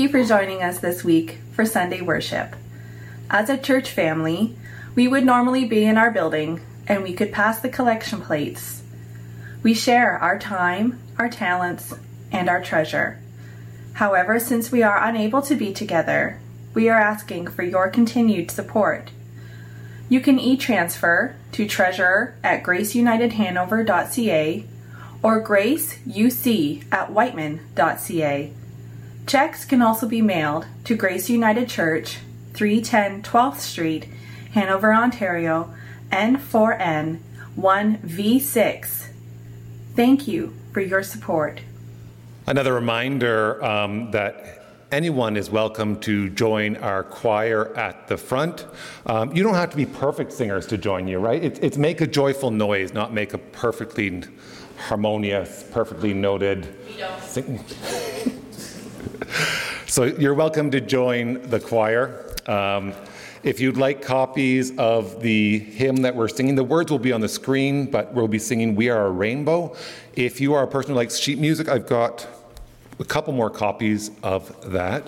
you for joining us this week for Sunday worship. As a church family, we would normally be in our building and we could pass the collection plates. We share our time, our talents, and our treasure. However, since we are unable to be together, we are asking for your continued support. You can e transfer to treasurer at graceunitedhanover.ca or graceuc at wightman.ca. Checks can also be mailed to Grace United Church, 310 12th Street, Hanover, Ontario, N4N 1V6. Thank you for your support. Another reminder um, that anyone is welcome to join our choir at the front. Um, you don't have to be perfect singers to join you, right? It's, it's make a joyful noise, not make a perfectly harmonious, perfectly noted sing. so you're welcome to join the choir. Um, if you'd like copies of the hymn that we're singing, the words will be on the screen, but we'll be singing We Are a Rainbow. If you are a person who likes sheet music, I've got a couple more copies of that.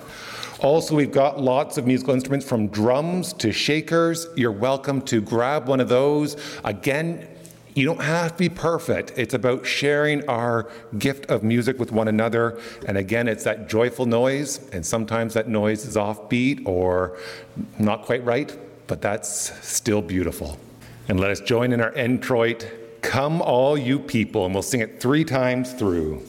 Also, we've got lots of musical instruments from drums to shakers. You're welcome to grab one of those. Again, you don't have to be perfect. It's about sharing our gift of music with one another. And again, it's that joyful noise, and sometimes that noise is offbeat or not quite right, but that's still beautiful. And let us join in our introit, Come All You People, and we'll sing it three times through.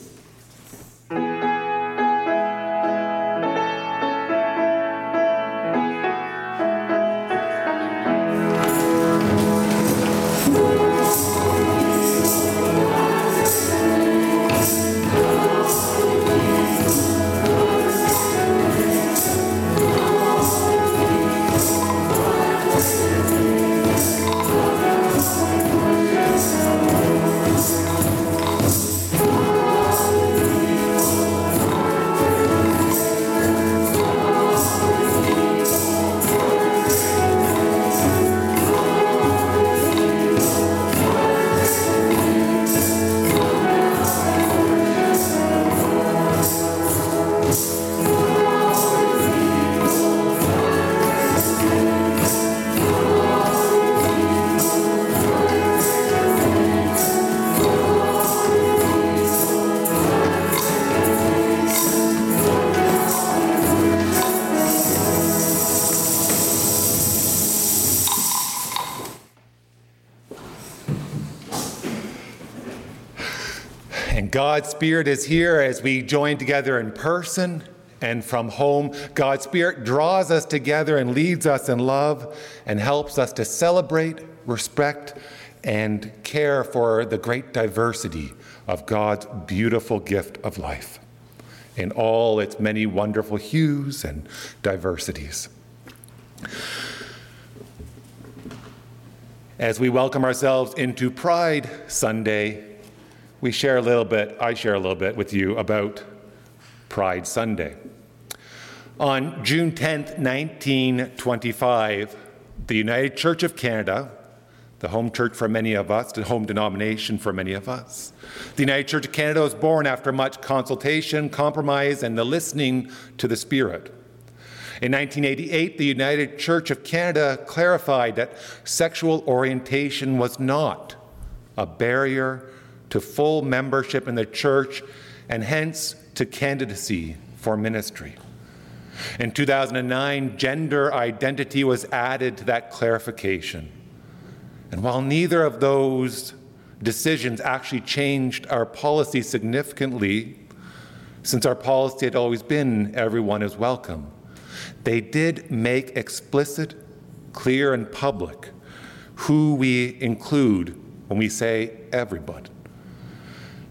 Spirit is here as we join together in person and from home. God's Spirit draws us together and leads us in love and helps us to celebrate, respect, and care for the great diversity of God's beautiful gift of life in all its many wonderful hues and diversities. As we welcome ourselves into Pride Sunday, we share a little bit, I share a little bit with you about Pride Sunday. On June 10th, 1925, the United Church of Canada, the home church for many of us, the home denomination for many of us, the United Church of Canada was born after much consultation, compromise, and the listening to the Spirit. In 1988, the United Church of Canada clarified that sexual orientation was not a barrier to full membership in the church and hence to candidacy for ministry. In 2009, gender identity was added to that clarification. And while neither of those decisions actually changed our policy significantly, since our policy had always been everyone is welcome, they did make explicit, clear, and public who we include when we say everybody.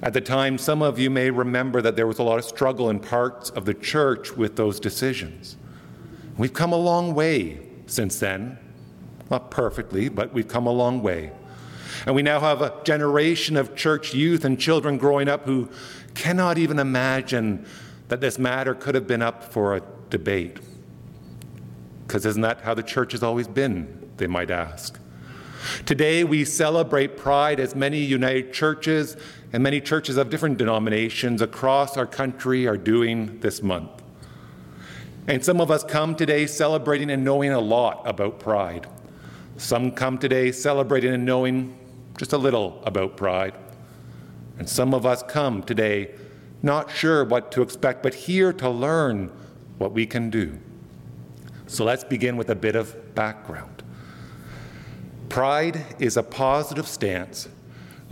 At the time, some of you may remember that there was a lot of struggle in parts of the church with those decisions. We've come a long way since then. Not perfectly, but we've come a long way. And we now have a generation of church youth and children growing up who cannot even imagine that this matter could have been up for a debate. Because isn't that how the church has always been, they might ask. Today, we celebrate Pride as many United Churches and many churches of different denominations across our country are doing this month. And some of us come today celebrating and knowing a lot about pride. Some come today celebrating and knowing just a little about pride. And some of us come today not sure what to expect, but here to learn what we can do. So let's begin with a bit of background. Pride is a positive stance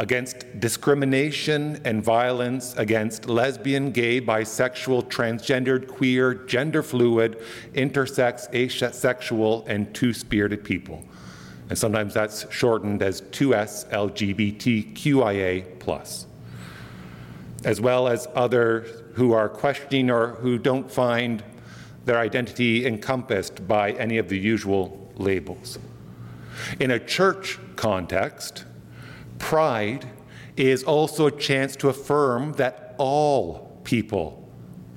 against discrimination and violence against lesbian, gay, bisexual, transgendered, queer, gender fluid, intersex, asexual, and two spirited people. And sometimes that's shortened as 2S LGBTQIA, as well as others who are questioning or who don't find their identity encompassed by any of the usual labels. In a church context, Pride is also a chance to affirm that all people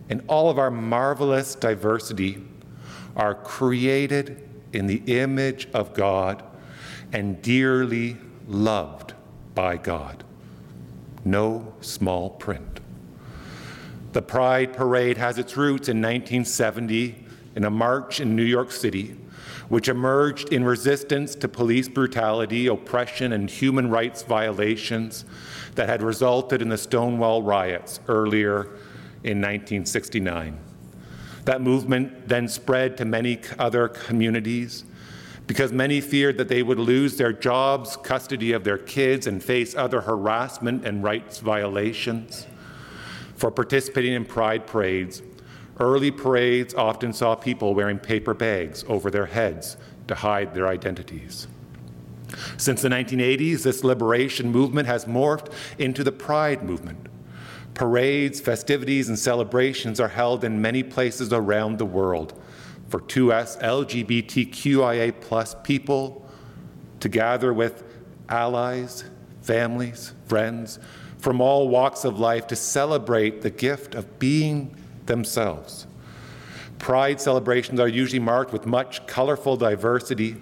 and all of our marvelous diversity are created in the image of God and dearly loved by God. No small print. The Pride Parade has its roots in 1970 in a march in New York City which emerged in resistance to police brutality, oppression, and human rights violations that had resulted in the Stonewall riots earlier in 1969. That movement then spread to many other communities because many feared that they would lose their jobs, custody of their kids, and face other harassment and rights violations. For participating in pride parades, Early parades often saw people wearing paper bags over their heads to hide their identities. Since the 1980s, this liberation movement has morphed into the Pride movement. Parades, festivities, and celebrations are held in many places around the world for 2S LGBTQIA plus people to gather with allies, families, friends from all walks of life to celebrate the gift of being themselves. Pride celebrations are usually marked with much colorful diversity.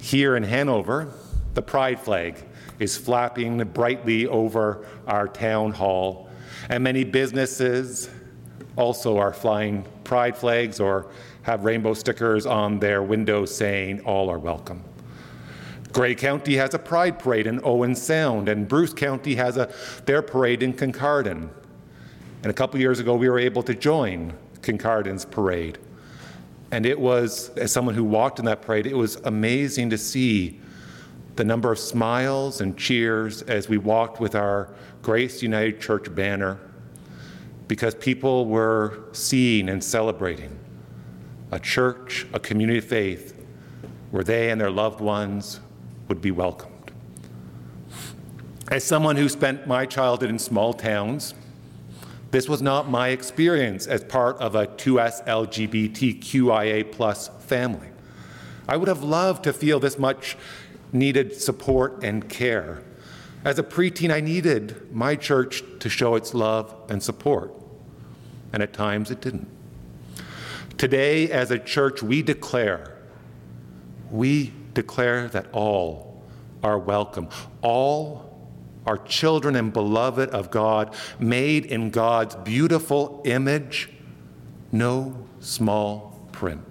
Here in Hanover, the pride flag is flapping brightly over our town hall, and many businesses also are flying pride flags or have rainbow stickers on their windows saying, All are welcome. Grey County has a pride parade in Owen Sound, and Bruce County has a, their parade in Kincardine. And a couple years ago, we were able to join Kincardines parade. And it was, as someone who walked in that parade, it was amazing to see the number of smiles and cheers as we walked with our Grace United Church banner because people were seeing and celebrating a church, a community of faith where they and their loved ones would be welcomed. As someone who spent my childhood in small towns, this was not my experience as part of a 2S LGBTQIA plus family. I would have loved to feel this much needed support and care. As a preteen, I needed my church to show its love and support, and at times it didn't. Today, as a church, we declare, we declare that all are welcome. All are children and beloved of God, made in God's beautiful image, no small print.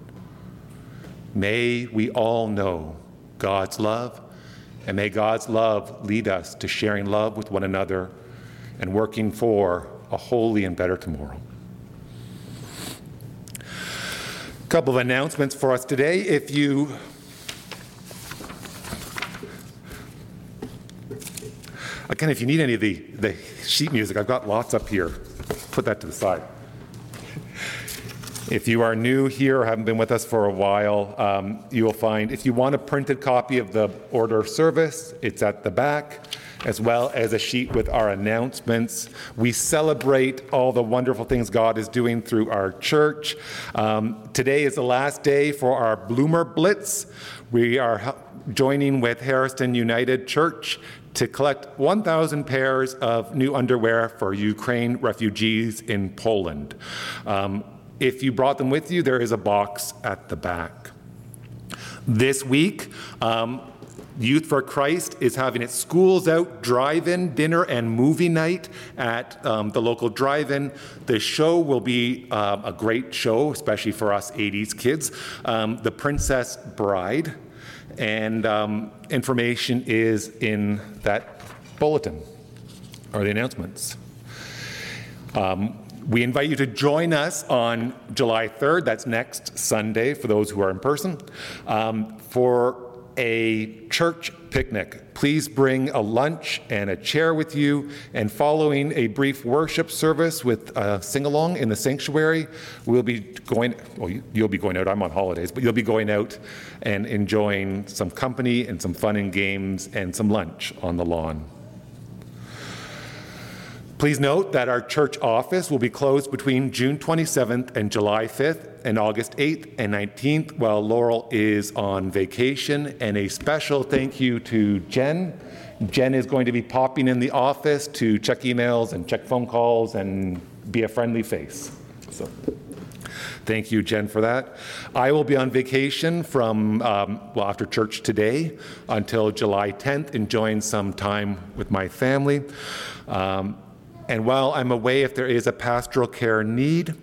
May we all know God's love, and may God's love lead us to sharing love with one another and working for a holy and better tomorrow. A couple of announcements for us today. If you Again, if you need any of the, the sheet music, I've got lots up here. Put that to the side. If you are new here or haven't been with us for a while, um, you will find if you want a printed copy of the order of service, it's at the back, as well as a sheet with our announcements. We celebrate all the wonderful things God is doing through our church. Um, today is the last day for our Bloomer Blitz. We are joining with Harriston United Church to collect 1,000 pairs of new underwear for Ukraine refugees in Poland. Um, if you brought them with you, there is a box at the back. This week, um, Youth for Christ is having its schools out drive in dinner and movie night at um, the local drive in. The show will be um, a great show, especially for us 80s kids. Um, the Princess Bride. And um, information is in that bulletin or the announcements. Um, we invite you to join us on July 3rd, that's next Sunday for those who are in person, um, for a church picnic. Please bring a lunch and a chair with you. And following a brief worship service with a sing along in the sanctuary, we'll be going, well, you'll be going out. I'm on holidays, but you'll be going out and enjoying some company and some fun and games and some lunch on the lawn. Please note that our church office will be closed between June 27th and July 5th and August 8th and 19th while Laurel is on vacation. And a special thank you to Jen. Jen is going to be popping in the office to check emails and check phone calls and be a friendly face. So. Thank you, Jen, for that. I will be on vacation from, um, well, after church today until July 10th, enjoying some time with my family. Um, and while I'm away, if there is a pastoral care need,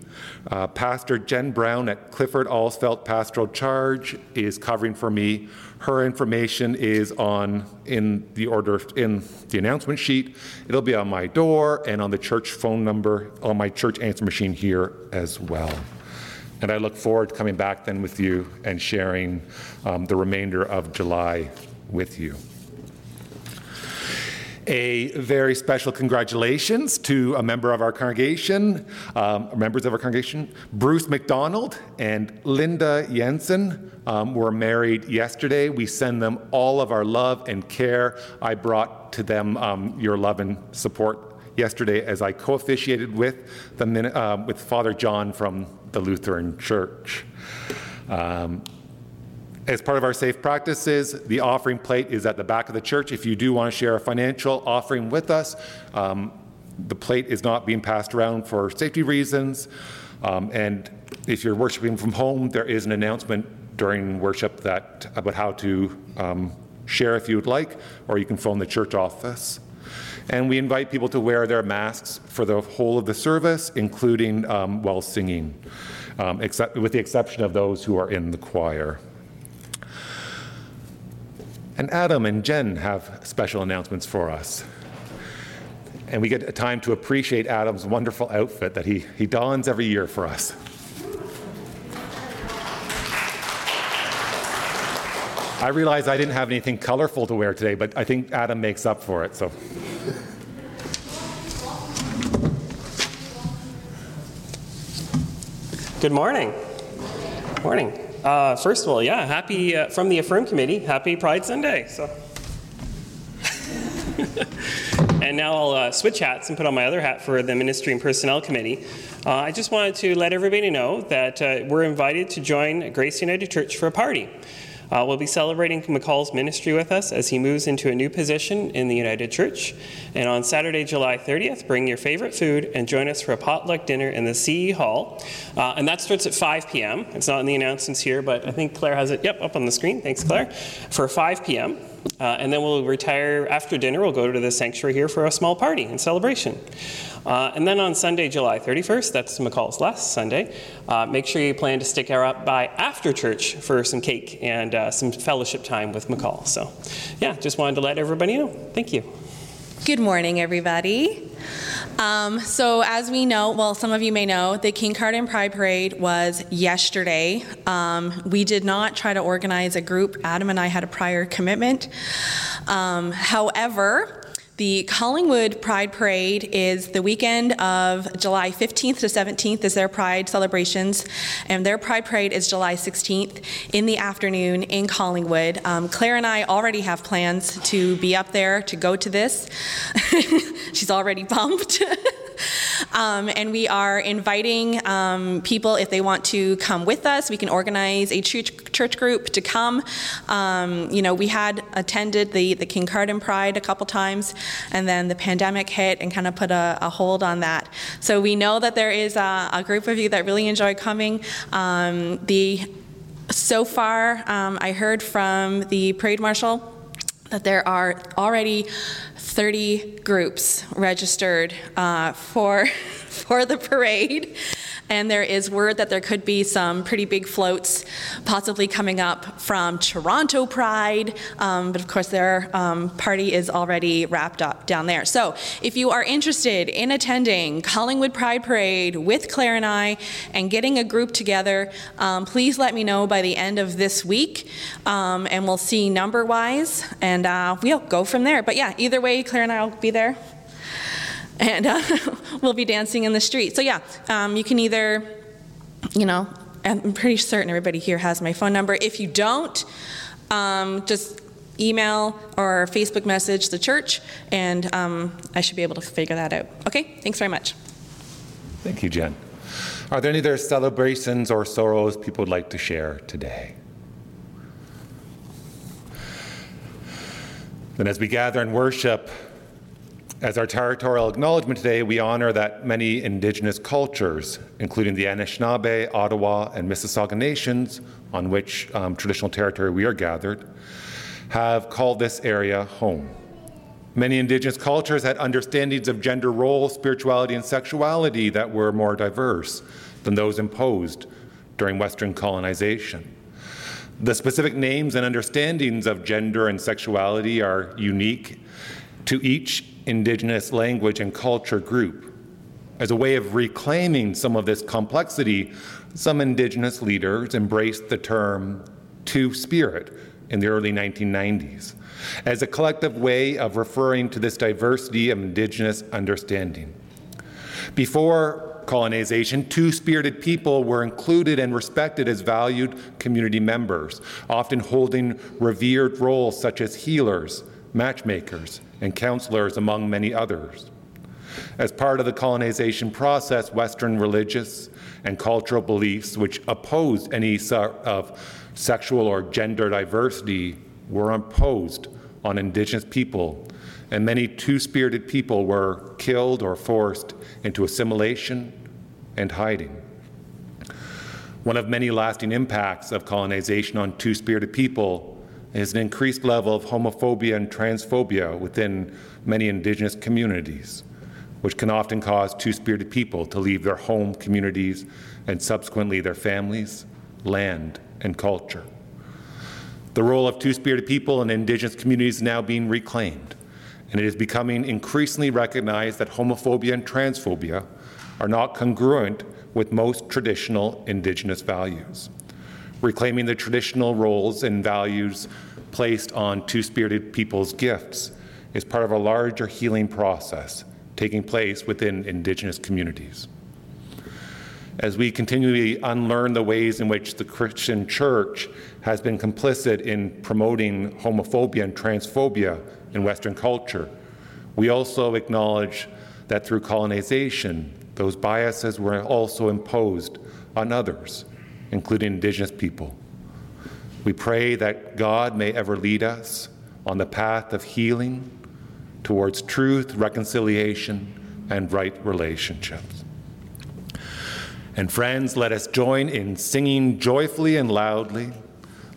uh, Pastor Jen Brown at Clifford Alsfeldt Pastoral Charge is covering for me. Her information is on in the order in the announcement sheet. It'll be on my door and on the church phone number on my church answer machine here as well. And I look forward to coming back then with you and sharing um, the remainder of July with you. A very special congratulations to a member of our congregation, um, members of our congregation, Bruce McDonald and Linda Jensen um, were married yesterday. We send them all of our love and care. I brought to them um, your love and support yesterday as I co-officiated with the uh, with Father John from the Lutheran Church. Um, as part of our safe practices, the offering plate is at the back of the church. If you do want to share a financial offering with us, um, the plate is not being passed around for safety reasons. Um, and if you're worshiping from home, there is an announcement during worship that about how to um, share if you would like, or you can phone the church office. And we invite people to wear their masks for the whole of the service, including um, while singing, um, except, with the exception of those who are in the choir. And Adam and Jen have special announcements for us. And we get a time to appreciate Adam's wonderful outfit that he, he dons every year for us. I realize I didn't have anything colorful to wear today, but I think Adam makes up for it. So. Good morning. Morning. Uh, first of all, yeah, happy uh, from the Affirm Committee. Happy Pride Sunday. So. and now I'll uh, switch hats and put on my other hat for the Ministry and Personnel Committee. Uh, I just wanted to let everybody know that uh, we're invited to join Grace United Church for a party. Uh, we'll be celebrating McCall's ministry with us as he moves into a new position in the United Church. And on Saturday, July 30th, bring your favorite food and join us for a potluck dinner in the CE Hall. Uh, and that starts at 5 p.m. It's not in the announcements here, but I think Claire has it, yep, up on the screen. Thanks, Claire. For 5 p.m. Uh, and then we'll retire after dinner. We'll go to the sanctuary here for a small party and celebration. Uh, and then on Sunday, July 31st, that's McCall's last Sunday, uh, make sure you plan to stick around by after church for some cake and uh, some fellowship time with McCall. So, yeah, just wanted to let everybody know. Thank you. Good morning, everybody. Um, so, as we know, well, some of you may know, the Kincardine Pride Parade was yesterday. Um, we did not try to organize a group. Adam and I had a prior commitment. Um, however, the Collingwood Pride Parade is the weekend of July 15th to 17th is their Pride celebrations, and their Pride Parade is July 16th in the afternoon in Collingwood. Um, Claire and I already have plans to be up there to go to this. She's already pumped. Um, and we are inviting um, people if they want to come with us. We can organize a church, church group to come. Um, you know, we had attended the, the Kincardine Pride a couple times, and then the pandemic hit and kind of put a, a hold on that. So we know that there is a, a group of you that really enjoy coming. Um, the so far, um, I heard from the parade marshal that there are already 30 groups registered uh, for, for the parade and there is word that there could be some pretty big floats possibly coming up from Toronto Pride, um, but of course their um, party is already wrapped up down there. So if you are interested in attending Collingwood Pride Parade with Claire and I and getting a group together, um, please let me know by the end of this week, um, and we'll see number wise, and uh, we'll go from there. But yeah, either way, Claire and I will be there and uh, we'll be dancing in the street. So yeah, um, you can either, you know, I'm pretty certain everybody here has my phone number. If you don't, um, just email or Facebook message the church, and um, I should be able to figure that out. Okay, thanks very much. Thank you, Jen. Are there any other celebrations or sorrows people would like to share today? Then, as we gather and worship, as our territorial acknowledgement today, we honor that many Indigenous cultures, including the Anishinaabe, Ottawa, and Mississauga nations, on which um, traditional territory we are gathered, have called this area home. Many Indigenous cultures had understandings of gender roles, spirituality, and sexuality that were more diverse than those imposed during Western colonization. The specific names and understandings of gender and sexuality are unique to each Indigenous language and culture group. As a way of reclaiming some of this complexity, some Indigenous leaders embraced the term Two Spirit in the early 1990s as a collective way of referring to this diversity of Indigenous understanding. Before colonization, two spirited people were included and respected as valued community members, often holding revered roles such as healers, matchmakers, and counselors, among many others. As part of the colonization process, Western religious and cultural beliefs which opposed any sort of sexual or gender diversity were imposed on Indigenous people, and many two spirited people were killed or forced into assimilation and hiding. One of many lasting impacts of colonization on two spirited people is an increased level of homophobia and transphobia within many Indigenous communities, which can often cause two spirited people to leave their home communities and subsequently their families, land, and culture. The role of two spirited people in Indigenous communities is now being reclaimed, and it is becoming increasingly recognized that homophobia and transphobia are not congruent with most traditional Indigenous values reclaiming the traditional roles and values placed on two spirited people's gifts is part of a larger healing process taking place within Indigenous communities. As we continually unlearn the ways in which the Christian church has been complicit in promoting homophobia and transphobia in Western culture, we also acknowledge that through colonization, those biases were also imposed on others including Indigenous people. We pray that God may ever lead us on the path of healing towards truth, reconciliation, and right relationships. And friends, let us join in singing joyfully and loudly.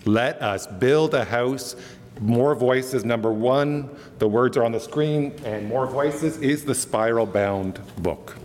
Let us build a house. More voices, number one. The words are on the screen, and more voices is the spiral bound book.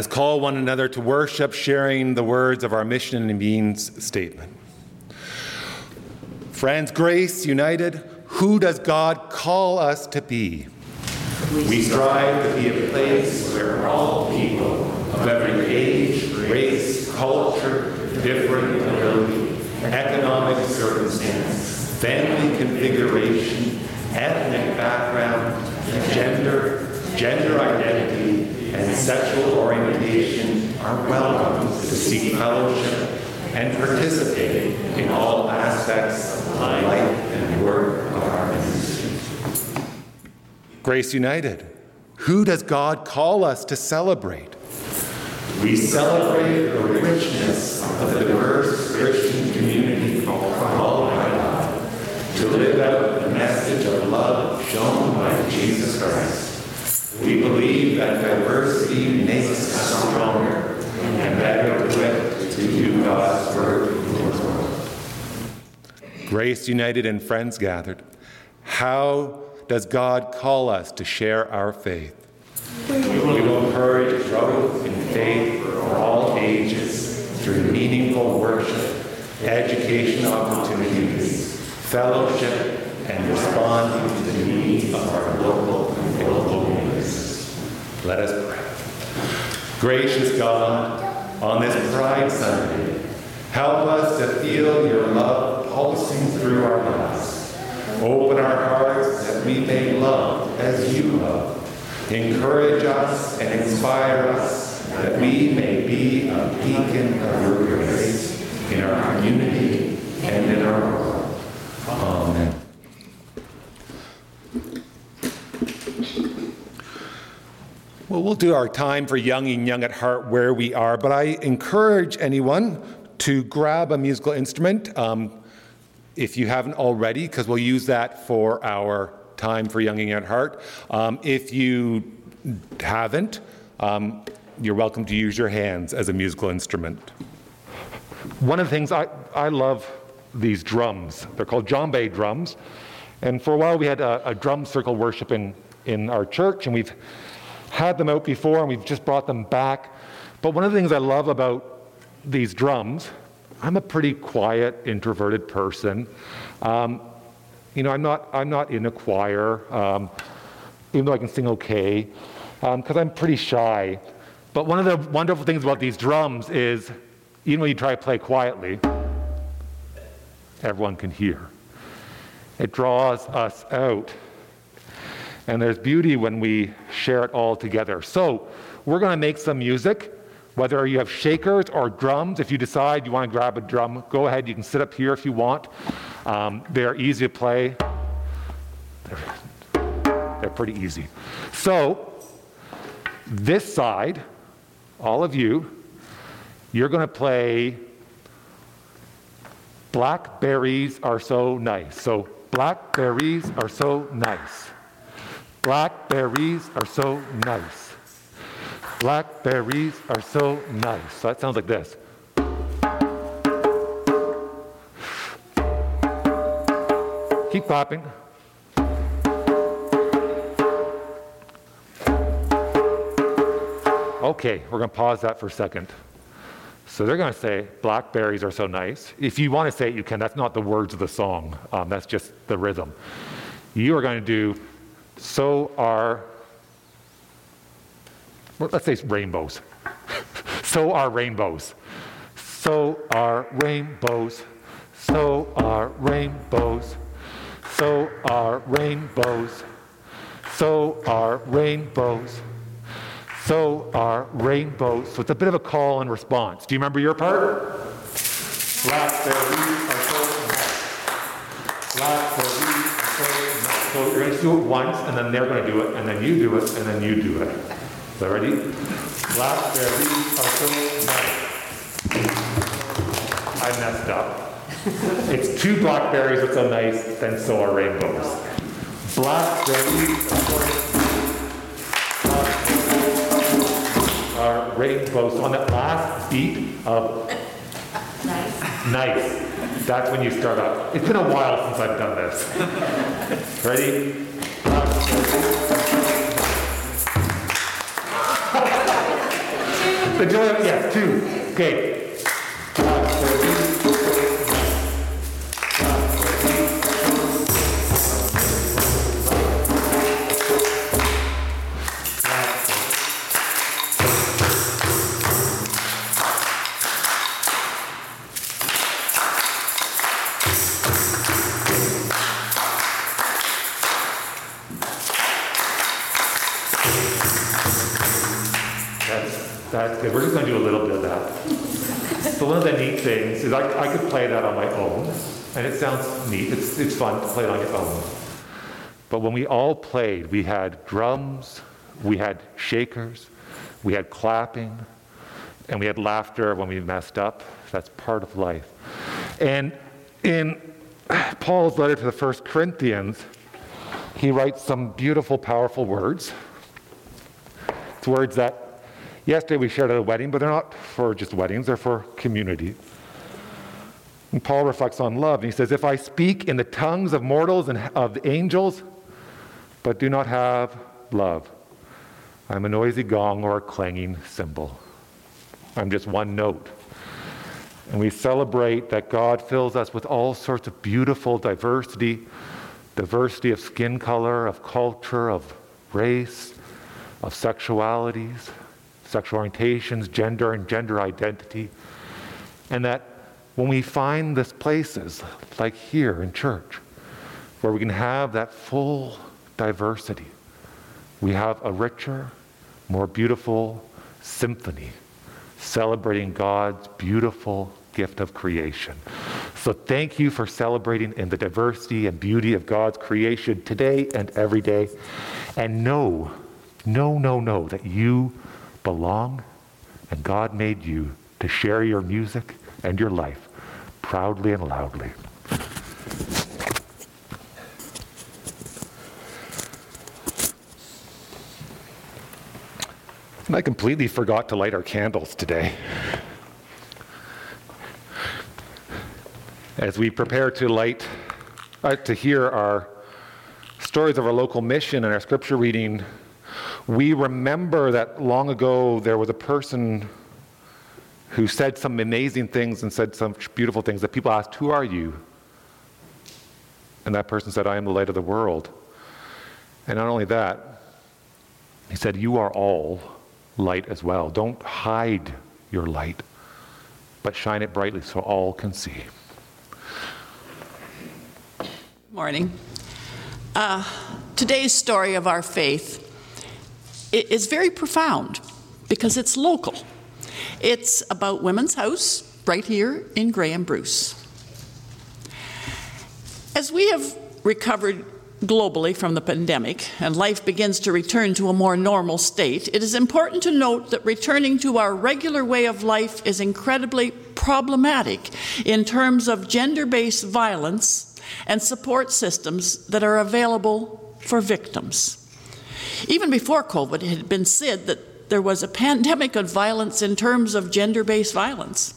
Us call one another to worship, sharing the words of our mission and means statement. Friends, Grace United, who does God call us to be? We strive to be a place where all people of every age, race, culture, different ability, economic circumstance, family configuration, ethnic background, gender, gender identity, and sexual are welcome to seek fellowship and participate in all aspects of the life and work of our ministry. Grace United, who does God call us to celebrate? We celebrate the richness of the diverse Christian community called by God to live out the message of love shown by Jesus Christ. We believe that diversity makes us stronger and better equipped to do God's world. Grace United and friends gathered, how does God call us to share our faith? We will encourage growth in faith for all ages through meaningful worship, education opportunities, fellowship, and responding to the needs of our local and global communities. Let us pray. Gracious God, on this Pride Sunday, help us to feel your love pulsing through our lives. Open our hearts that we may love as you love. Encourage us and inspire us that we may be a beacon of your grace in our community and in our world. Amen. Well, we'll do our time for young and young at heart where we are, but I encourage anyone to grab a musical instrument um, if you haven't already, because we'll use that for our time for young and young at heart. Um, if you haven't, um, you're welcome to use your hands as a musical instrument. One of the things I, I love these drums. They're called djembe drums. And for a while we had a, a drum circle worship in, in our church, and we've had them out before and we've just brought them back. But one of the things I love about these drums, I'm a pretty quiet, introverted person. Um, you know, I'm not, I'm not in a choir, um, even though I can sing okay, because um, I'm pretty shy. But one of the wonderful things about these drums is, even when you try to play quietly, everyone can hear. It draws us out. And there's beauty when we share it all together. So, we're going to make some music. Whether you have shakers or drums, if you decide you want to grab a drum, go ahead. You can sit up here if you want. Um, they're easy to play, they're, they're pretty easy. So, this side, all of you, you're going to play Blackberries Are So Nice. So, blackberries are so nice. Blackberries are so nice. Blackberries are so nice. So that sounds like this. Keep clapping. Okay, we're going to pause that for a second. So they're going to say, Blackberries are so nice. If you want to say it, you can. That's not the words of the song, um, that's just the rhythm. You are going to do, so are, well, let's say rainbows. so are rainbows. So are rainbows. So are rainbows. So are rainbows. So are rainbows. So are rainbows. So it's a bit of a call and response. Do you remember your part? Are so. So you're going to do it once, and then they're going to do it, and then you do it, and then you do it. So ready? Blackberries are so nice. I messed up. it's two blackberries are so nice, then so are rainbows. Blackberries are so are rainbows. So on that last beat of nice. nice, that's when you start up. It's been a while since I've done this. Ready? The joy of, yes, two. Okay. Is I, I could play that on my own, and it sounds neat. It's, it's fun to play it on your own. But when we all played, we had drums, we had shakers, we had clapping, and we had laughter when we messed up. That's part of life. And in Paul's letter to the First Corinthians, he writes some beautiful, powerful words. It's words that Yesterday we shared at a wedding, but they're not for just weddings, they're for community. And Paul reflects on love, and he says, If I speak in the tongues of mortals and of angels, but do not have love, I'm a noisy gong or a clanging cymbal. I'm just one note. And we celebrate that God fills us with all sorts of beautiful diversity diversity of skin color, of culture, of race, of sexualities, sexual orientations, gender, and gender identity. And that when we find these places, like here in church, where we can have that full diversity, we have a richer, more beautiful symphony celebrating God's beautiful gift of creation. So thank you for celebrating in the diversity and beauty of God's creation today and every day. And know, know, know, know that you belong, and God made you to share your music and your life proudly and loudly. And I completely forgot to light our candles today. As we prepare to light, uh, to hear our stories of our local mission and our scripture reading we remember that long ago there was a person who said some amazing things and said some beautiful things that people asked, Who are you? And that person said, I am the light of the world. And not only that, he said, You are all light as well. Don't hide your light, but shine it brightly so all can see. Morning. Uh, today's story of our faith is very profound because it's local. It's about Women's House right here in Grey Bruce. As we have recovered globally from the pandemic and life begins to return to a more normal state, it is important to note that returning to our regular way of life is incredibly problematic in terms of gender based violence and support systems that are available for victims. Even before COVID, it had been said that there was a pandemic of violence in terms of gender based violence.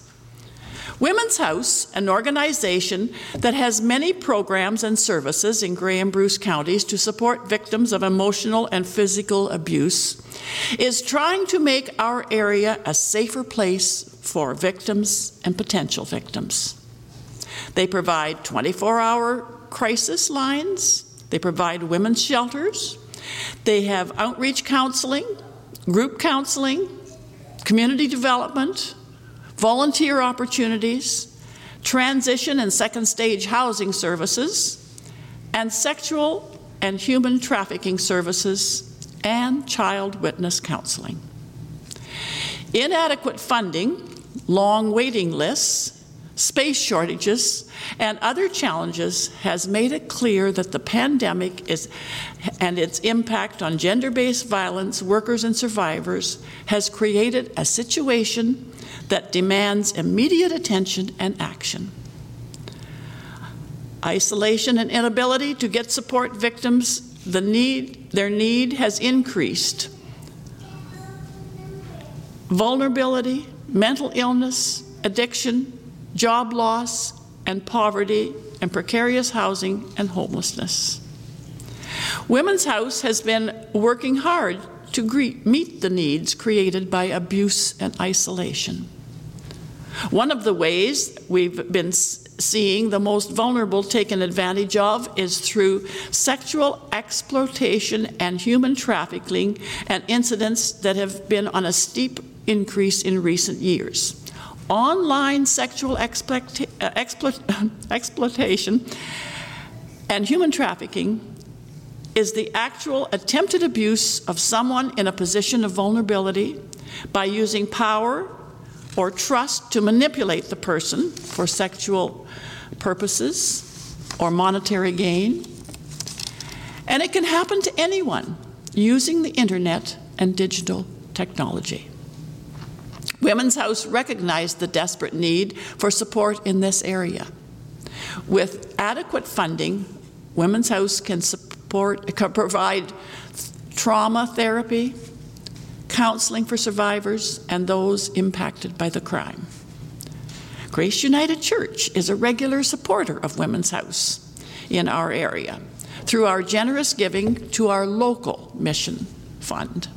Women's House, an organization that has many programs and services in Grey Bruce counties to support victims of emotional and physical abuse, is trying to make our area a safer place for victims and potential victims. They provide 24 hour crisis lines, they provide women's shelters, they have outreach counseling, group counseling, community development, volunteer opportunities, transition and second stage housing services, and sexual and human trafficking services, and child witness counseling. Inadequate funding, long waiting lists, space shortages, and other challenges has made it clear that the pandemic is, and its impact on gender based violence, workers, and survivors has created a situation that demands immediate attention and action. Isolation and inability to get support victims, the need, their need has increased. Vulnerability, mental illness, addiction, job loss, and poverty, and precarious housing and homelessness. Women's House has been working hard to meet the needs created by abuse and isolation. One of the ways we've been seeing the most vulnerable taken advantage of is through sexual exploitation and human trafficking and incidents that have been on a steep increase in recent years. Online sexual exploit, uh, exploit, exploitation and human trafficking is the actual attempted abuse of someone in a position of vulnerability by using power or trust to manipulate the person for sexual purposes or monetary gain. And it can happen to anyone using the internet and digital technology. Women's House recognized the desperate need for support in this area. With adequate funding, Women's House can support, can provide trauma therapy, counseling for survivors, and those impacted by the crime. Grace United Church is a regular supporter of Women's House in our area through our generous giving to our local mission fund.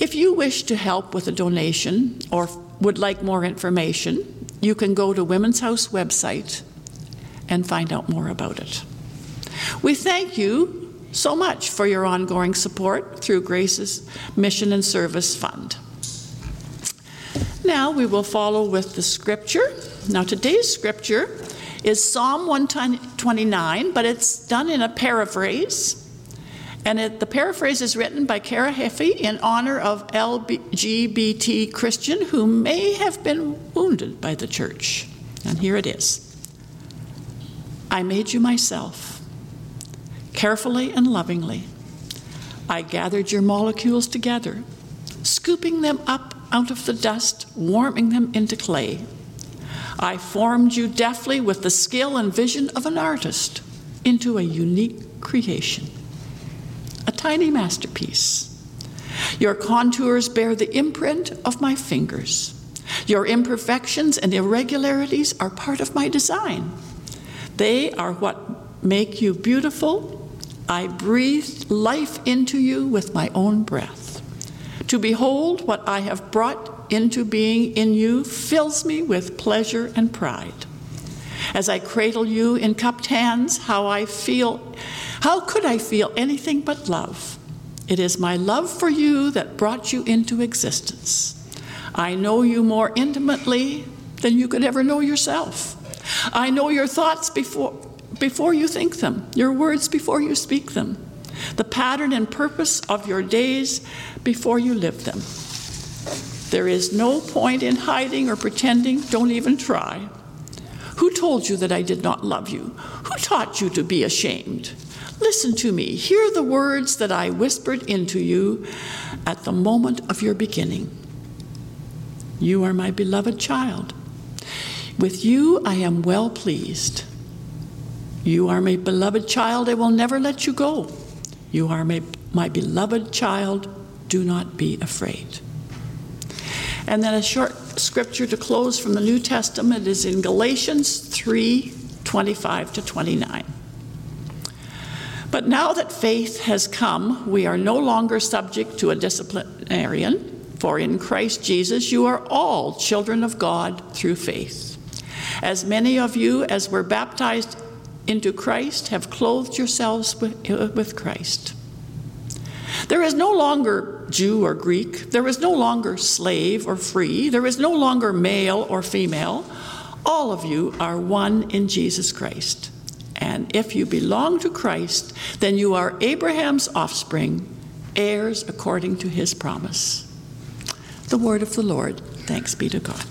If you wish to help with a donation or would like more information, you can go to Women's House website and find out more about it. We thank you so much for your ongoing support through Grace's Mission and Service Fund. Now we will follow with the scripture. Now today's scripture is Psalm 129, but it's done in a paraphrase. And it, the paraphrase is written by Kara Heffy in honor of LGBT Christian who may have been wounded by the church. And here it is I made you myself, carefully and lovingly. I gathered your molecules together, scooping them up out of the dust, warming them into clay. I formed you deftly with the skill and vision of an artist into a unique creation a tiny masterpiece. Your contours bear the imprint of my fingers. Your imperfections and irregularities are part of my design. They are what make you beautiful. I breathed life into you with my own breath. To behold what I have brought into being in you fills me with pleasure and pride. As I cradle you in cupped hands, how I feel how could I feel anything but love? It is my love for you that brought you into existence. I know you more intimately than you could ever know yourself. I know your thoughts before, before you think them, your words before you speak them, the pattern and purpose of your days before you live them. There is no point in hiding or pretending, don't even try. Who told you that I did not love you? Who taught you to be ashamed? Listen to me. Hear the words that I whispered into you at the moment of your beginning. You are my beloved child. With you I am well pleased. You are my beloved child. I will never let you go. You are my, my beloved child. Do not be afraid. And then a short scripture to close from the New Testament is in Galatians 3 25 to 29. But now that faith has come, we are no longer subject to a disciplinarian, for in Christ Jesus you are all children of God through faith. As many of you as were baptized into Christ have clothed yourselves uh, with, Christ. There is no longer Jew or Greek. There is no longer slave or free. There is no longer male or female. All of you are one in Jesus Christ. And if you belong to Christ, then you are Abraham's offspring, heirs according to his promise. The word of the Lord. Thanks be to God.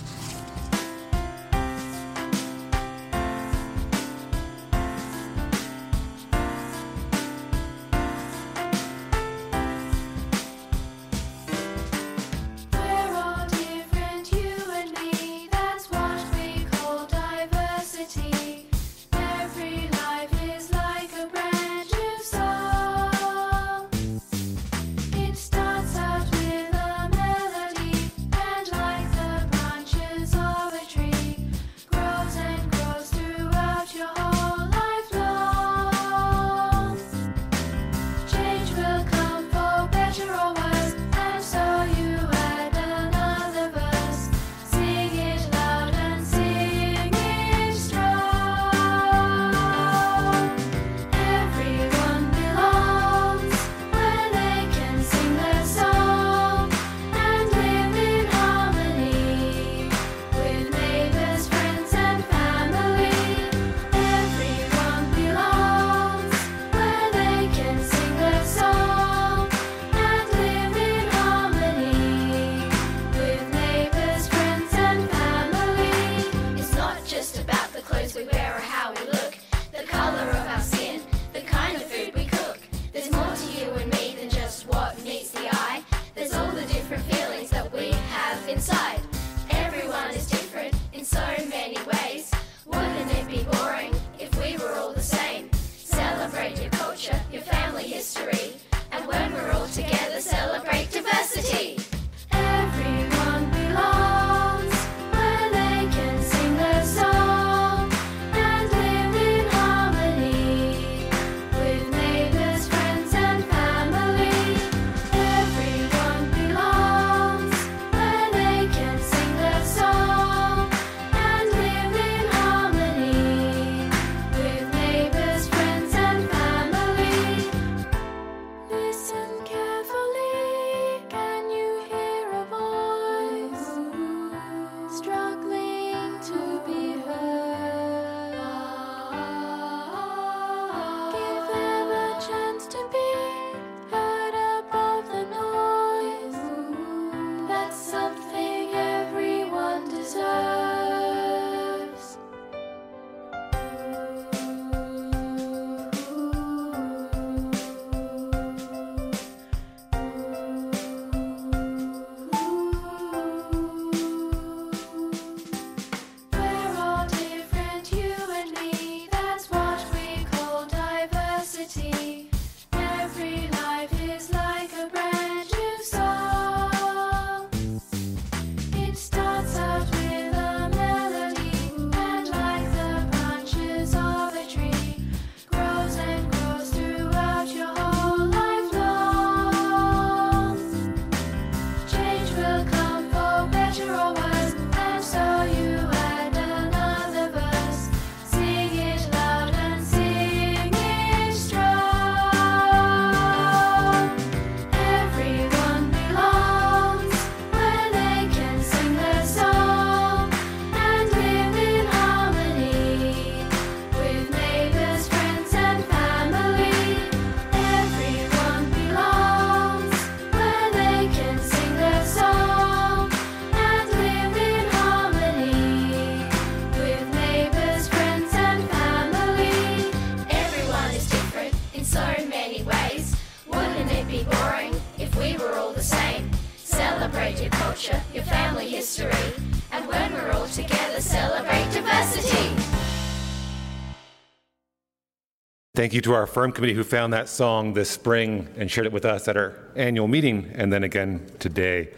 Thank you to our firm committee who found that song this spring and shared it with us at our annual meeting and then again today.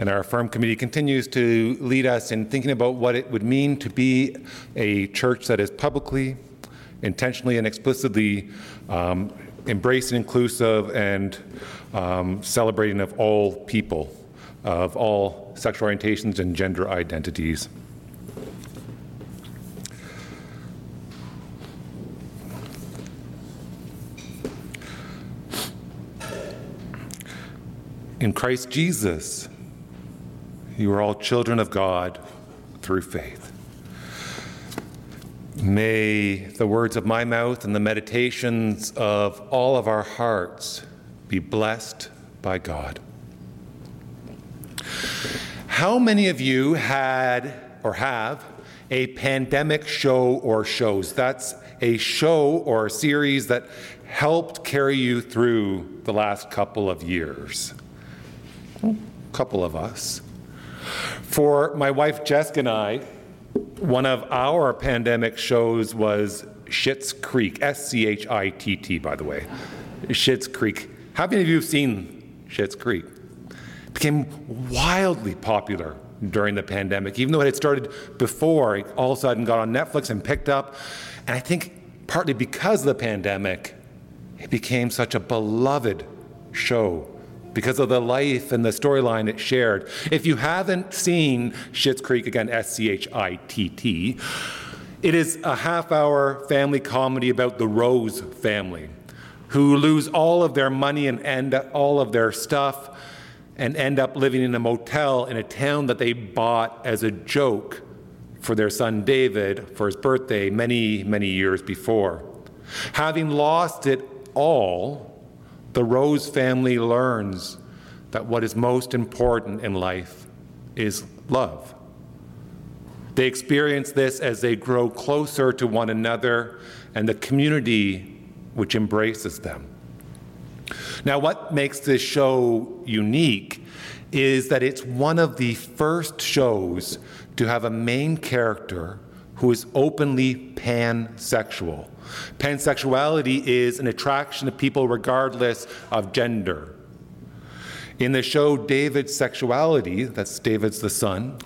And our firm committee continues to lead us in thinking about what it would mean to be a church that is publicly, intentionally, and explicitly um, embracing, inclusive, and um, celebrating of all people, of all sexual orientations and gender identities. In Christ Jesus, you are all children of God through faith. May the words of my mouth and the meditations of all of our hearts be blessed by God. How many of you had or have a pandemic show or shows? That's a show or a series that helped carry you through the last couple of years. A couple of us. For my wife Jessica and I, one of our pandemic shows was Schitt's Creek, S C H I T T, by the way. Schitt's Creek. How many of you have seen Schitt's Creek? It became wildly popular during the pandemic, even though it had started before. It all of a sudden got on Netflix and picked up. And I think partly because of the pandemic, it became such a beloved show because of the life and the storyline it shared. If you haven't seen Schitt's Creek, again, S C H I T T, it is a half hour family comedy about the Rose family who lose all of their money and end all of their stuff and end up living in a motel in a town that they bought as a joke for their son David for his birthday many, many years before. Having lost it all, the Rose family learns that what is most important in life is love. They experience this as they grow closer to one another and the community which embraces them. Now, what makes this show unique is that it's one of the first shows to have a main character who is openly pansexual. Pansexuality is an attraction to people regardless of gender. In the show David's Sexuality, that's David's the son,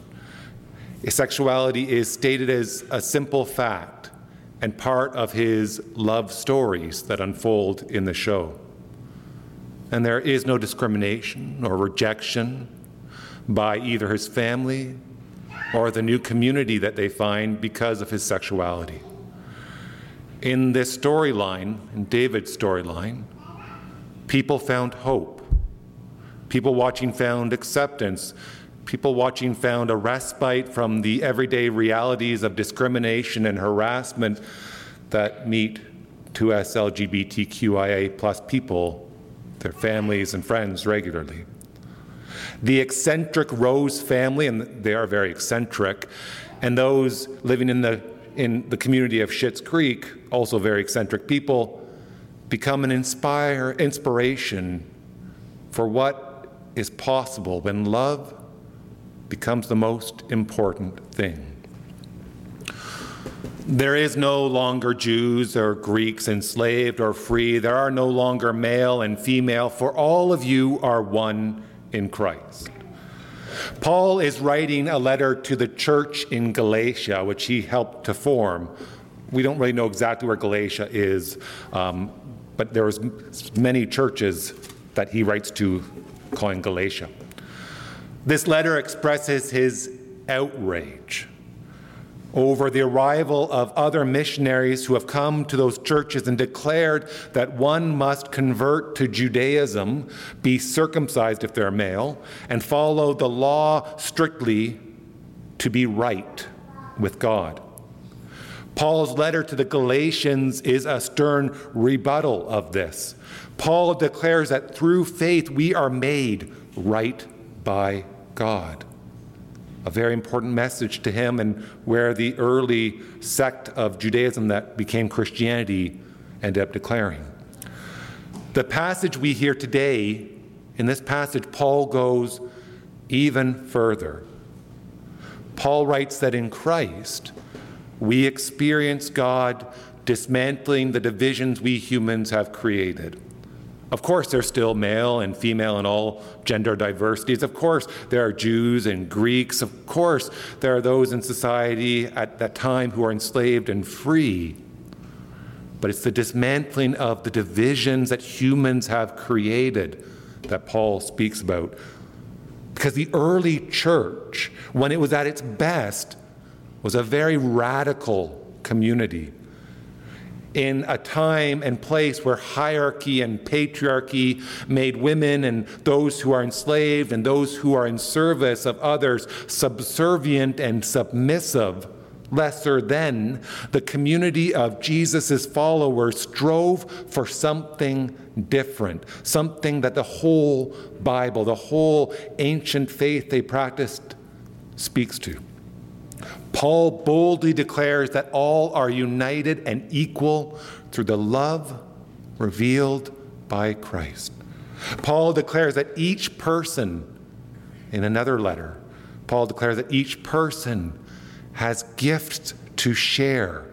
his sexuality is stated as a simple fact and part of his love stories that unfold in the show. And there is no discrimination or rejection by either his family or the new community that they find because of his sexuality. In this storyline, in David's storyline, people found hope. People watching found acceptance. People watching found a respite from the everyday realities of discrimination and harassment that meet 2S LGBTQIA plus people, their families and friends regularly. The eccentric Rose family, and they are very eccentric, and those living in the, in the community of Schitt's Creek, also very eccentric people, become an inspire, inspiration for what is possible when love becomes the most important thing. There is no longer Jews or Greeks enslaved or free. There are no longer male and female, for all of you are one in Christ. Paul is writing a letter to the church in Galatia, which he helped to form. We don't really know exactly where Galatia is, um, but there was many churches that he writes to calling Galatia. This letter expresses his outrage over the arrival of other missionaries who have come to those churches and declared that one must convert to Judaism, be circumcised if they're male, and follow the law strictly to be right with God. Paul's letter to the Galatians is a stern rebuttal of this. Paul declares that through faith we are made right by God a very important message to him and where the early sect of Judaism that became Christianity ended up declaring. The passage we hear today, in this passage, Paul goes even further. Paul writes that in Christ, we experience God dismantling the divisions we humans have created. Of course, there's still male and female and all gender diversities. Of course, there are Jews and Greeks. Of course, there are those in society at that time who are enslaved and free. But it's the dismantling of the divisions that humans have created that Paul speaks about. Because the early church, when it was at its best, was a very radical community in a time and place where hierarchy and patriarchy made women and those who are enslaved and those who are in service of others subservient and submissive, lesser than, the community of Jesus' followers strove for something different, something that the whole Bible, the whole ancient faith they practiced, speaks to. Paul boldly declares that all are united and equal through the love revealed by Christ. Paul declares that each person, in another letter, Paul declares that each person has gifts to share.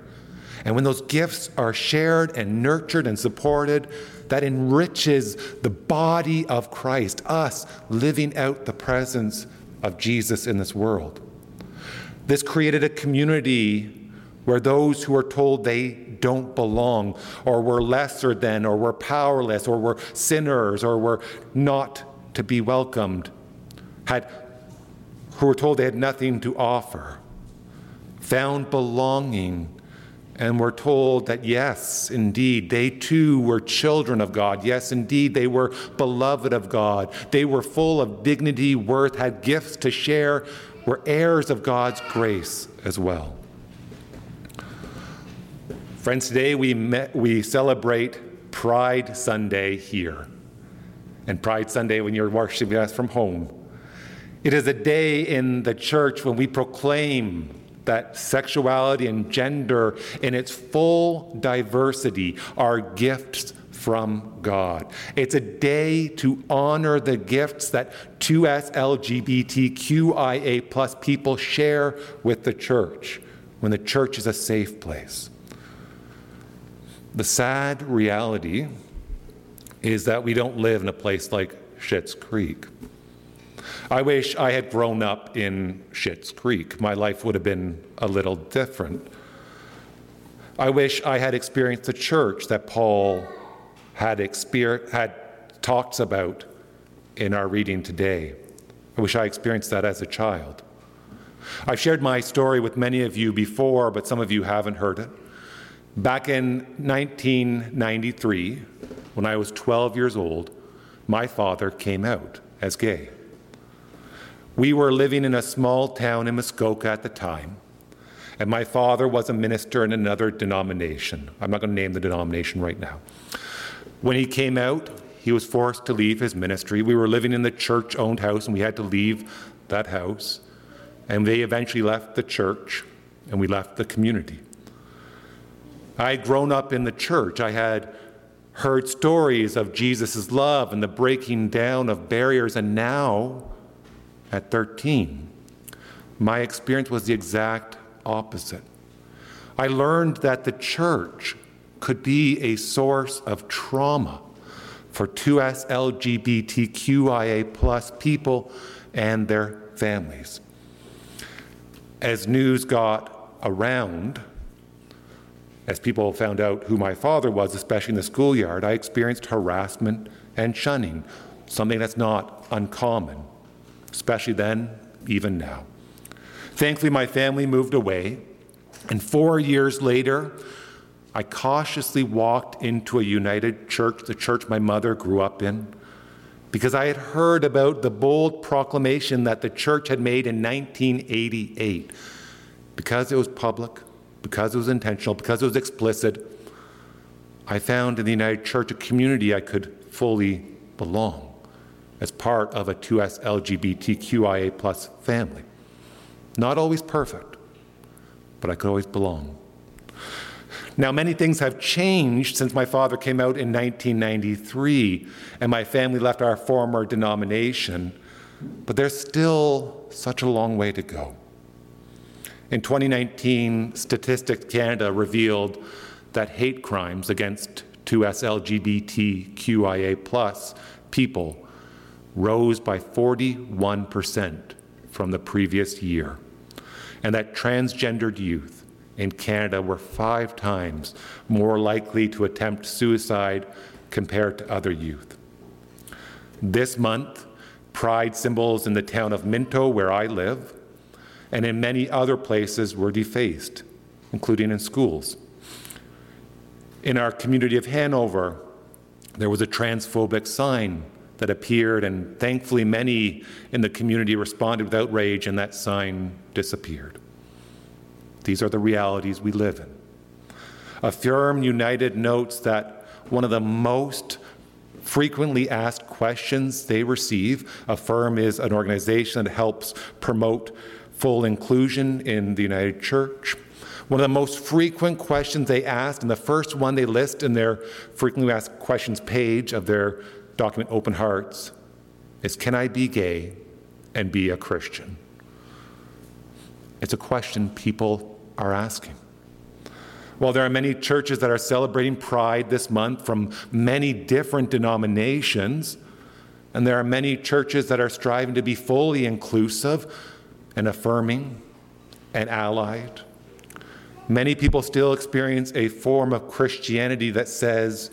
And when those gifts are shared and nurtured and supported, that enriches the body of Christ, us living out the presence of Jesus in this world. This created a community where those who are told they don't belong, or were lesser than, or were powerless, or were sinners, or were not to be welcomed, had, who were told they had nothing to offer, found belonging, and were told that yes, indeed, they too were children of God. Yes, indeed, they were beloved of God. They were full of dignity, worth, had gifts to share we're heirs of God's grace as well. Friends, today we, met, we celebrate Pride Sunday here. And Pride Sunday when you're worshiping us from home. It is a day in the church when we proclaim that sexuality and gender in its full diversity are gifts from God. It's a day to honor the gifts that 2S LGBTQIA plus people share with the church when the church is a safe place. The sad reality is that we don't live in a place like Schitt's Creek. I wish I had grown up in Schitt's Creek. My life would have been a little different. I wish I had experienced the church that Paul had, exper- had talks about in our reading today. I wish I experienced that as a child. I've shared my story with many of you before, but some of you haven't heard it. Back in 1993, when I was 12 years old, my father came out as gay. We were living in a small town in Muskoka at the time, and my father was a minister in another denomination. I'm not going to name the denomination right now. When he came out, he was forced to leave his ministry. We were living in the church owned house, and we had to leave that house. And they eventually left the church, and we left the community. I had grown up in the church. I had heard stories of Jesus' love and the breaking down of barriers, and now, at 13, my experience was the exact opposite. I learned that the church could be a source of trauma for 2S LGBTQIA plus people and their families. As news got around, as people found out who my father was, especially in the schoolyard, I experienced harassment and shunning, something that's not uncommon, especially then, even now. Thankfully, my family moved away, and four years later, I cautiously walked into a United Church, the church my mother grew up in, because I had heard about the bold proclamation that the church had made in 1988. Because it was public, because it was intentional, because it was explicit, I found in the United Church a community I could fully belong as part of a 2S LGBTQIA plus family. Not always perfect, but I could always belong. Now, many things have changed since my father came out in 1993 and my family left our former denomination, but there's still such a long way to go. In 2019, Statistics Canada revealed that hate crimes against 2S LGBTQIA plus people rose by 41% from the previous year, and that transgendered youth in Canada were five times more likely to attempt suicide compared to other youth. This month, pride symbols in the town of Minto, where I live, and in many other places were defaced, including in schools. In our community of Hanover, there was a transphobic sign that appeared, and thankfully, many in the community responded with outrage, and that sign disappeared. These are the realities we live in. Affirm United notes that one of the most frequently asked questions they receive, Affirm is an organization that helps promote full inclusion in the United Church. One of the most frequent questions they asked, and the first one they list in their frequently asked questions page of their document, Open Hearts, is Can I be gay and be a Christian? It's a question people are asking. While there are many churches that are celebrating Pride this month from many different denominations, and there are many churches that are striving to be fully inclusive and affirming and allied, many people still experience a form of Christianity that says,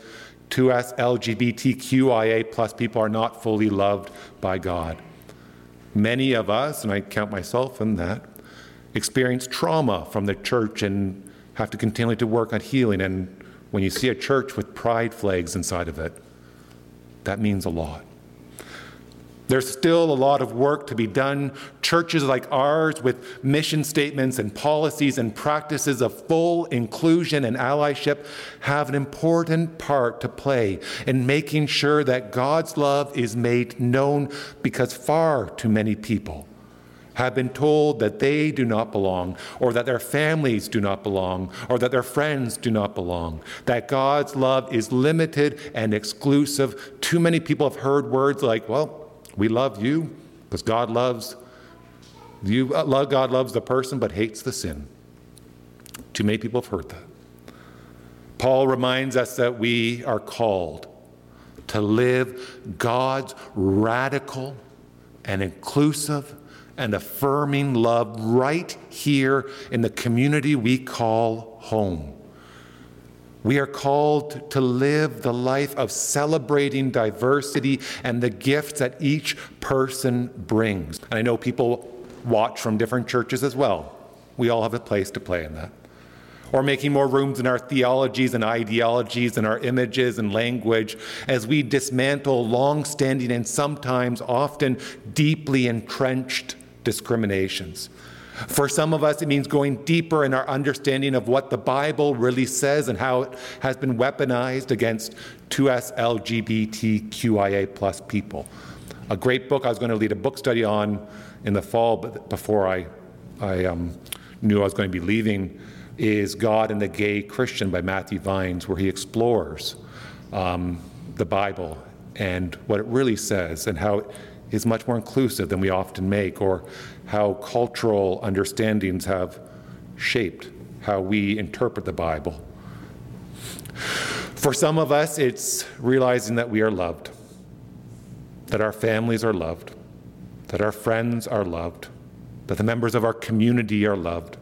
2S LGBTQIA plus people are not fully loved by God. Many of us, and I count myself in that, experience trauma from the church and have to continue to work on healing. And when you see a church with pride flags inside of it, that means a lot. There's still a lot of work to be done. Churches like ours, with mission statements and policies and practices of full inclusion and allyship, have an important part to play in making sure that God's love is made known because far too many people have been told that they do not belong, or that their families do not belong, or that their friends do not belong, that God's love is limited and exclusive. Too many people have heard words like, well, we love you because God loves you. Uh, God loves the person but hates the sin. Too many people have heard that. Paul reminds us that we are called to live God's radical and inclusive and affirming love right here in the community we call home. We are called to live the life of celebrating diversity and the gifts that each person brings. And I know people watch from different churches as well. We all have a place to play in that or making more rooms in our theologies and ideologies and our images and language as we dismantle long standing and sometimes often deeply entrenched discriminations. For some of us, it means going deeper in our understanding of what the Bible really says and how it has been weaponized against 2S LGBTQIA plus people. A great book I was going to lead a book study on in the fall, but before I, I um, knew I was going to be leaving is God and the Gay Christian by Matthew Vines, where he explores um, the Bible and what it really says and how it is much more inclusive than we often make, or how cultural understandings have shaped how we interpret the Bible. For some of us, it's realizing that we are loved, that our families are loved, that our friends are loved, that the members of our community are loved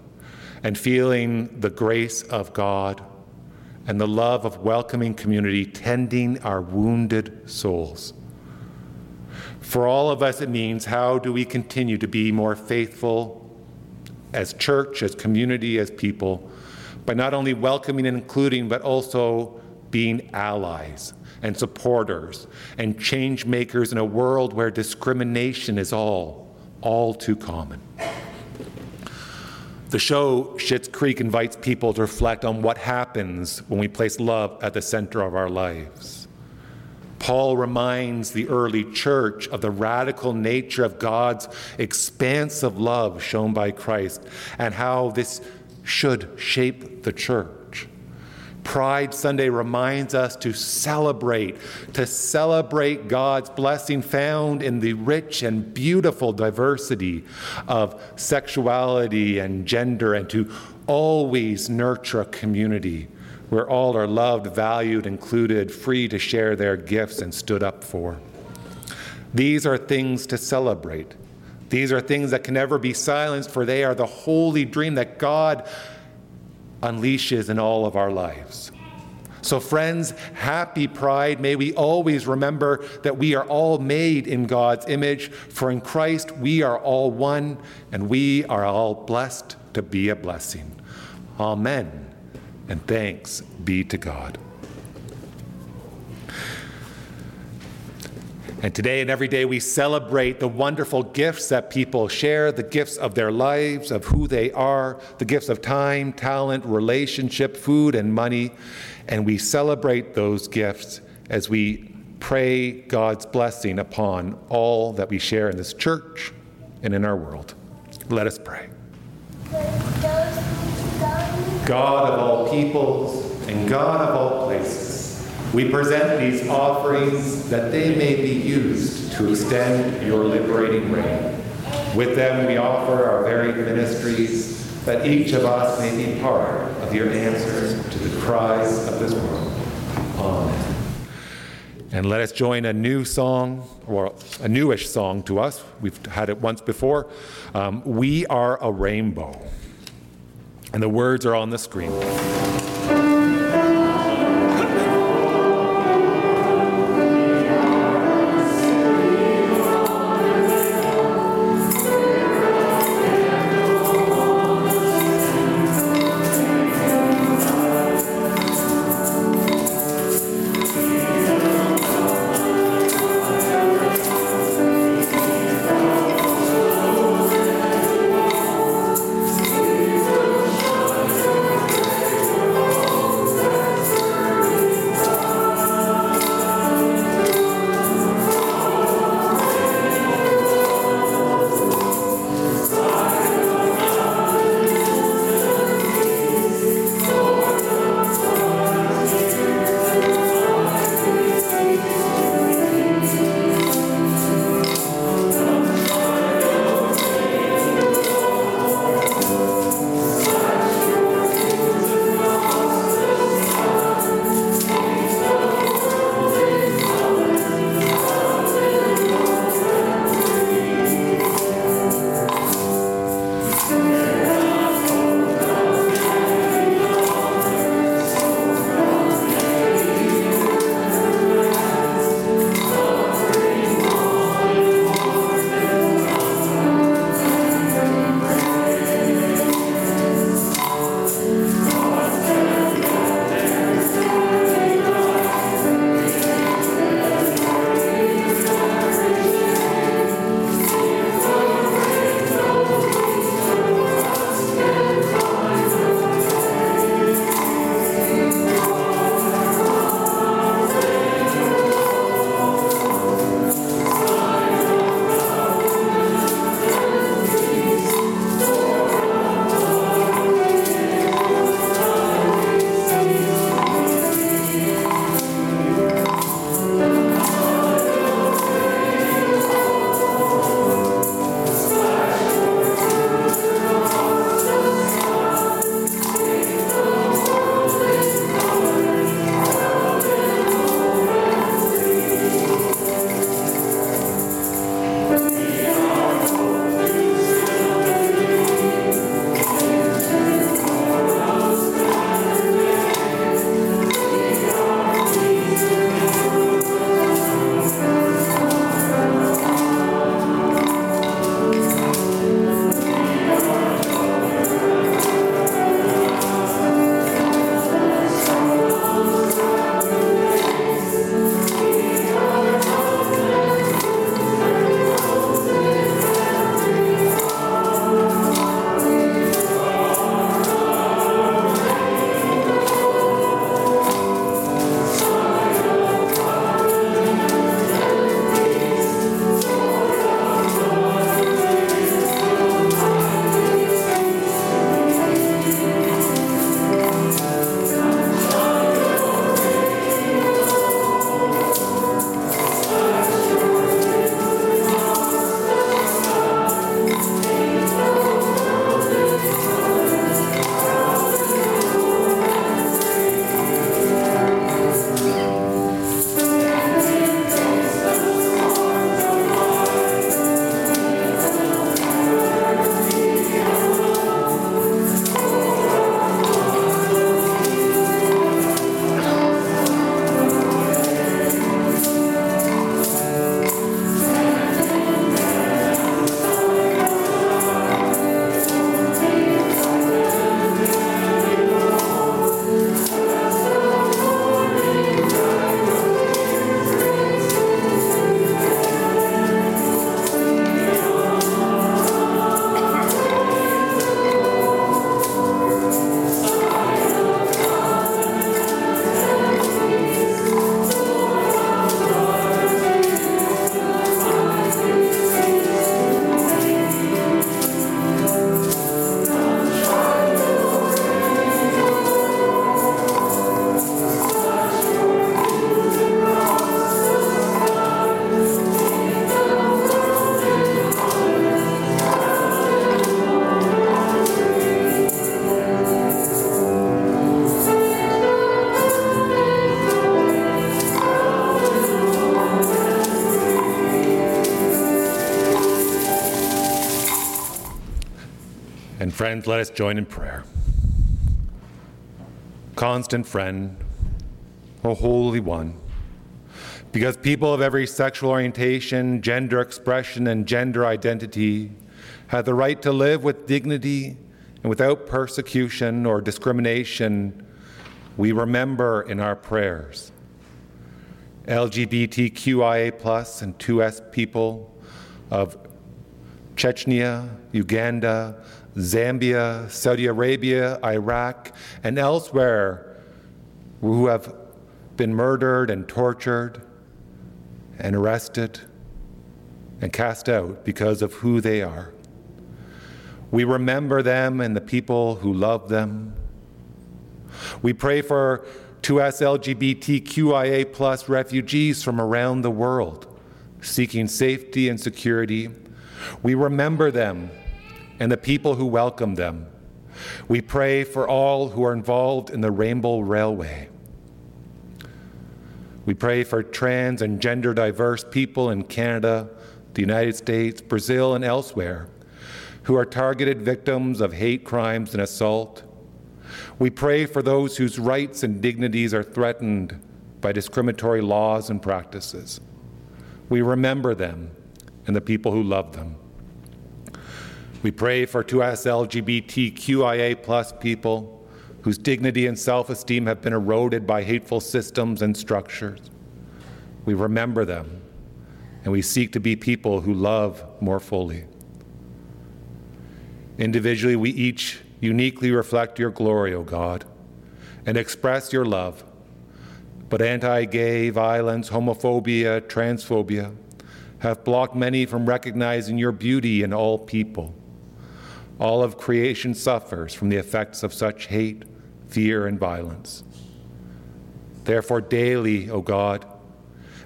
and feeling the grace of God and the love of welcoming community tending our wounded souls. For all of us, it means how do we continue to be more faithful as church, as community, as people, by not only welcoming and including, but also being allies and supporters and change makers in a world where discrimination is all, all too common. The show Schitt's Creek invites people to reflect on what happens when we place love at the center of our lives. Paul reminds the early church of the radical nature of God's expansive love shown by Christ and how this should shape the church. Pride Sunday reminds us to celebrate, to celebrate God's blessing found in the rich and beautiful diversity of sexuality and gender, and to always nurture a community where all are loved, valued, included, free to share their gifts and stood up for. These are things to celebrate. These are things that can never be silenced, for they are the holy dream that God unleashes in all of our lives. So, friends, happy pride. May we always remember that we are all made in God's image, for in Christ we are all one, and we are all blessed to be a blessing. Amen. And thanks be to God. And today and every day we celebrate the wonderful gifts that people share, the gifts of their lives, of who they are, the gifts of time, talent, relationship, food, and money. And we celebrate those gifts as we pray God's blessing upon all that we share in this church and in our world. Let us pray. God of all peoples and God of all places, we present these offerings that they may be used to extend your liberating reign. With them, we offer our very ministries that each of us may be part of your answers to the cries of this world. Amen. And let us join a new song, or a newish song to us. We've had it once before. Um, we are a rainbow. And the words are on the screen. Friends, let us join in prayer. Constant friend, O Holy One, because people of every sexual orientation, gender expression, and gender identity have the right to live with dignity and without persecution or discrimination, we remember in our prayers LGBTQIA and 2S people of Chechnya, Uganda, Zambia, Saudi Arabia, Iraq, and elsewhere who have been murdered and tortured and arrested and cast out because of who they are. We remember them and the people who love them. We pray for 2S LGBTQIA plus refugees from around the world seeking safety and security. We remember them and the people who welcome them. We pray for all who are involved in the Rainbow Railway. We pray for trans and gender diverse people in Canada, the United States, Brazil, and elsewhere who are targeted victims of hate crimes and assault. We pray for those whose rights and dignities are threatened by discriminatory laws and practices. We remember them and the people who love them. We pray for 2S LGBTQIA plus people whose dignity and self esteem have been eroded by hateful systems and structures. We remember them, and we seek to be people who love more fully. Individually, we each uniquely reflect your glory, O God, and express your love. But anti gay violence, homophobia, transphobia have blocked many from recognizing your beauty in all people. All of creation suffers from the effects of such hate, fear, and violence. Therefore, daily, O God,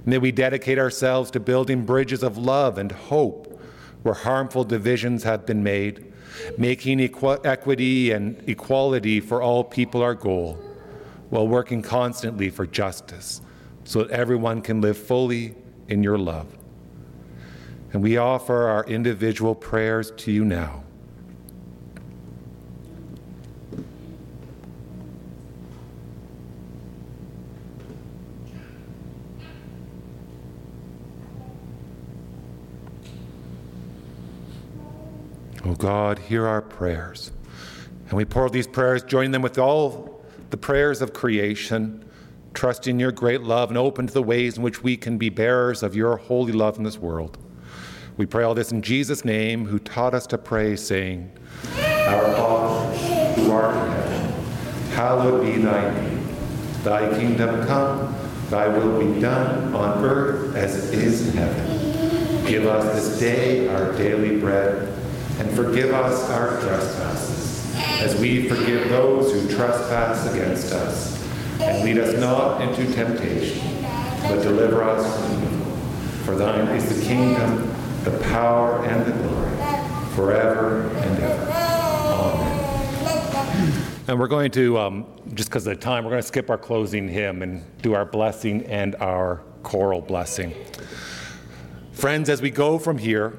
may we dedicate ourselves to building bridges of love and hope where harmful divisions have been made, making equ- equity and equality for all people our goal, while working constantly for justice so that everyone can live fully in your love. And we offer our individual prayers to you now. Oh God, hear our prayers. And we pour these prayers, join them with all the prayers of creation, trusting your great love and open to the ways in which we can be bearers of your holy love in this world. We pray all this in Jesus' name, who taught us to pray, saying, Our Father, who art in heaven, hallowed be thy name. Thy kingdom come, thy will be done on earth as it is in heaven. Give us this day our daily bread and forgive us our trespasses, as we forgive those who trespass against us. And lead us not into temptation, but deliver us from evil. For thine is the kingdom, the power, and the glory, forever and ever. Amen. And we're going to, um, just because of the time, we're going to skip our closing hymn and do our blessing and our choral blessing. Friends, as we go from here,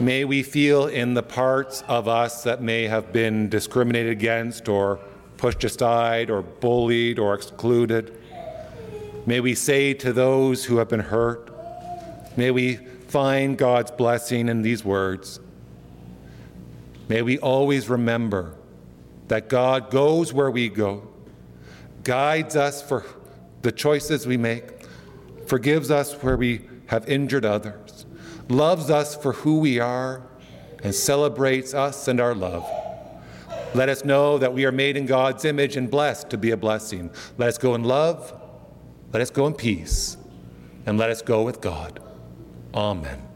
May we feel in the parts of us that may have been discriminated against or pushed aside or bullied or excluded. May we say to those who have been hurt, may we find God's blessing in these words. May we always remember that God goes where we go, guides us for the choices we make, forgives us where we have injured others loves us for who we are, and celebrates us and our love. Let us know that we are made in God's image and blessed to be a blessing. Let us go in love, let us go in peace, and let us go with God. Amen.